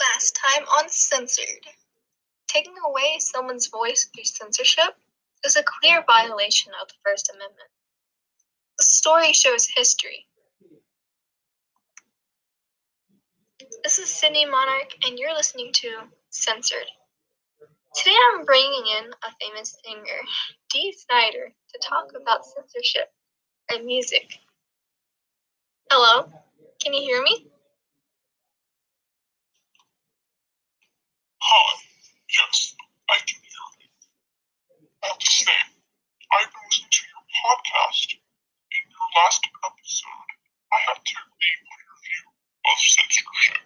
Last time on Censored. Taking away someone's voice through censorship is a clear violation of the First Amendment. The story shows history. This is Sydney Monarch, and you're listening to Censored. Today I'm bringing in a famous singer, Dee Snider, to talk about censorship and music. Hello, can you hear me? Hi, yes, I can hear you. I have to say, I've been listening to your podcast. In your last episode, I had to read my review of censorship.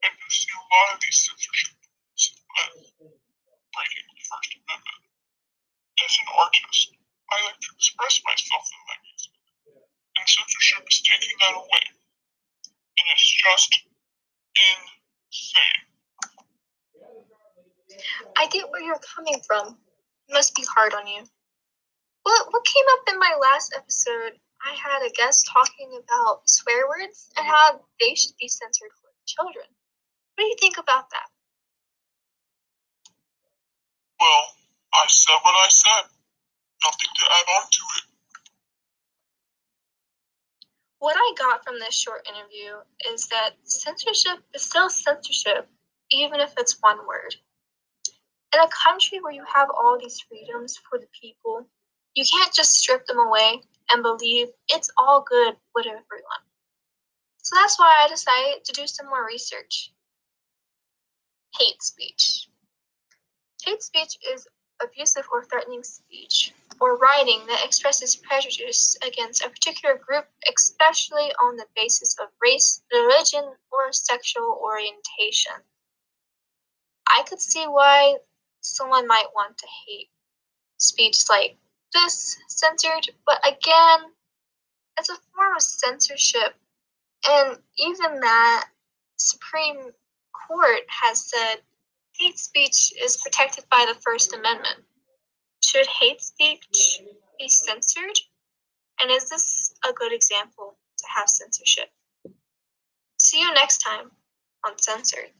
And you see a lot of these censorship rules as breaking the First Amendment. As an artist, I like to express myself in my music, and censorship is taking that away. And it's just insane. I get where you're coming from. It must be hard on you. What what came up in my last episode? I had a guest talking about swear words and how they should be censored for children. What do you think about that? Well, I said what I said. Nothing to add on to it. What I got from this short interview is that censorship is still censorship, even if it's one word. In a country where you have all these freedoms for the people, you can't just strip them away and believe it's all good with everyone. So that's why I decided to do some more research. Hate speech. Hate speech is abusive or threatening speech or writing that expresses prejudice against a particular group, especially on the basis of race, religion, or sexual orientation. I could see why someone might want to hate speech like this censored, but again, it's a form of censorship. And even that Supreme Court has said hate speech is protected by the First Amendment. Should hate speech be censored? And is this a good example to have censorship? See you next time on Censored.